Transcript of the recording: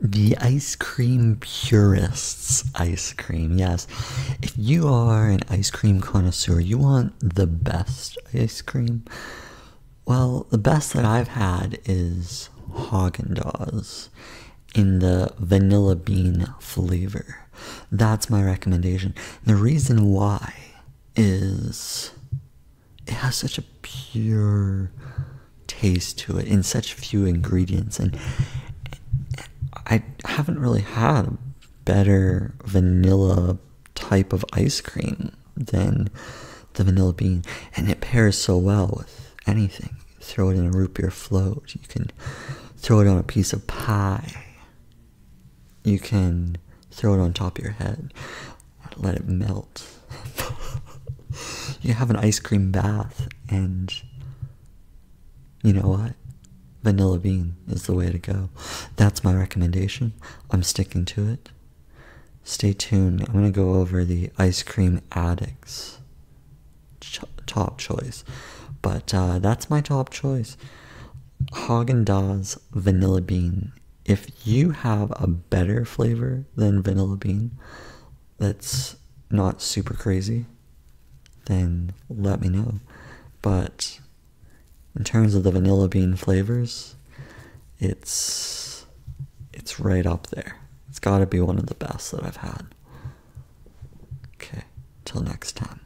the ice cream purists ice cream. Yes, if you are an ice cream connoisseur, you want the best ice cream. Well, the best that I've had is Haagen Dazs in the vanilla bean flavor. That's my recommendation. The reason why is it has such a pure taste to it in such few ingredients and haven't really had a better vanilla type of ice cream than the vanilla bean and it pairs so well with anything. Throw it in a root beer float you can throw it on a piece of pie you can throw it on top of your head let it melt. You have an ice cream bath and you know what vanilla bean is the way to go. That's my recommendation. I'm sticking to it. Stay tuned. I'm going to go over the ice cream addicts. Top choice. But uh, that's my top choice. Haagen Dazs vanilla bean. If you have a better flavor than vanilla bean, that's not super crazy, then let me know. But in terms of the vanilla bean flavors, it's it's right up there. It's got to be one of the best that I've had. Okay, till next time.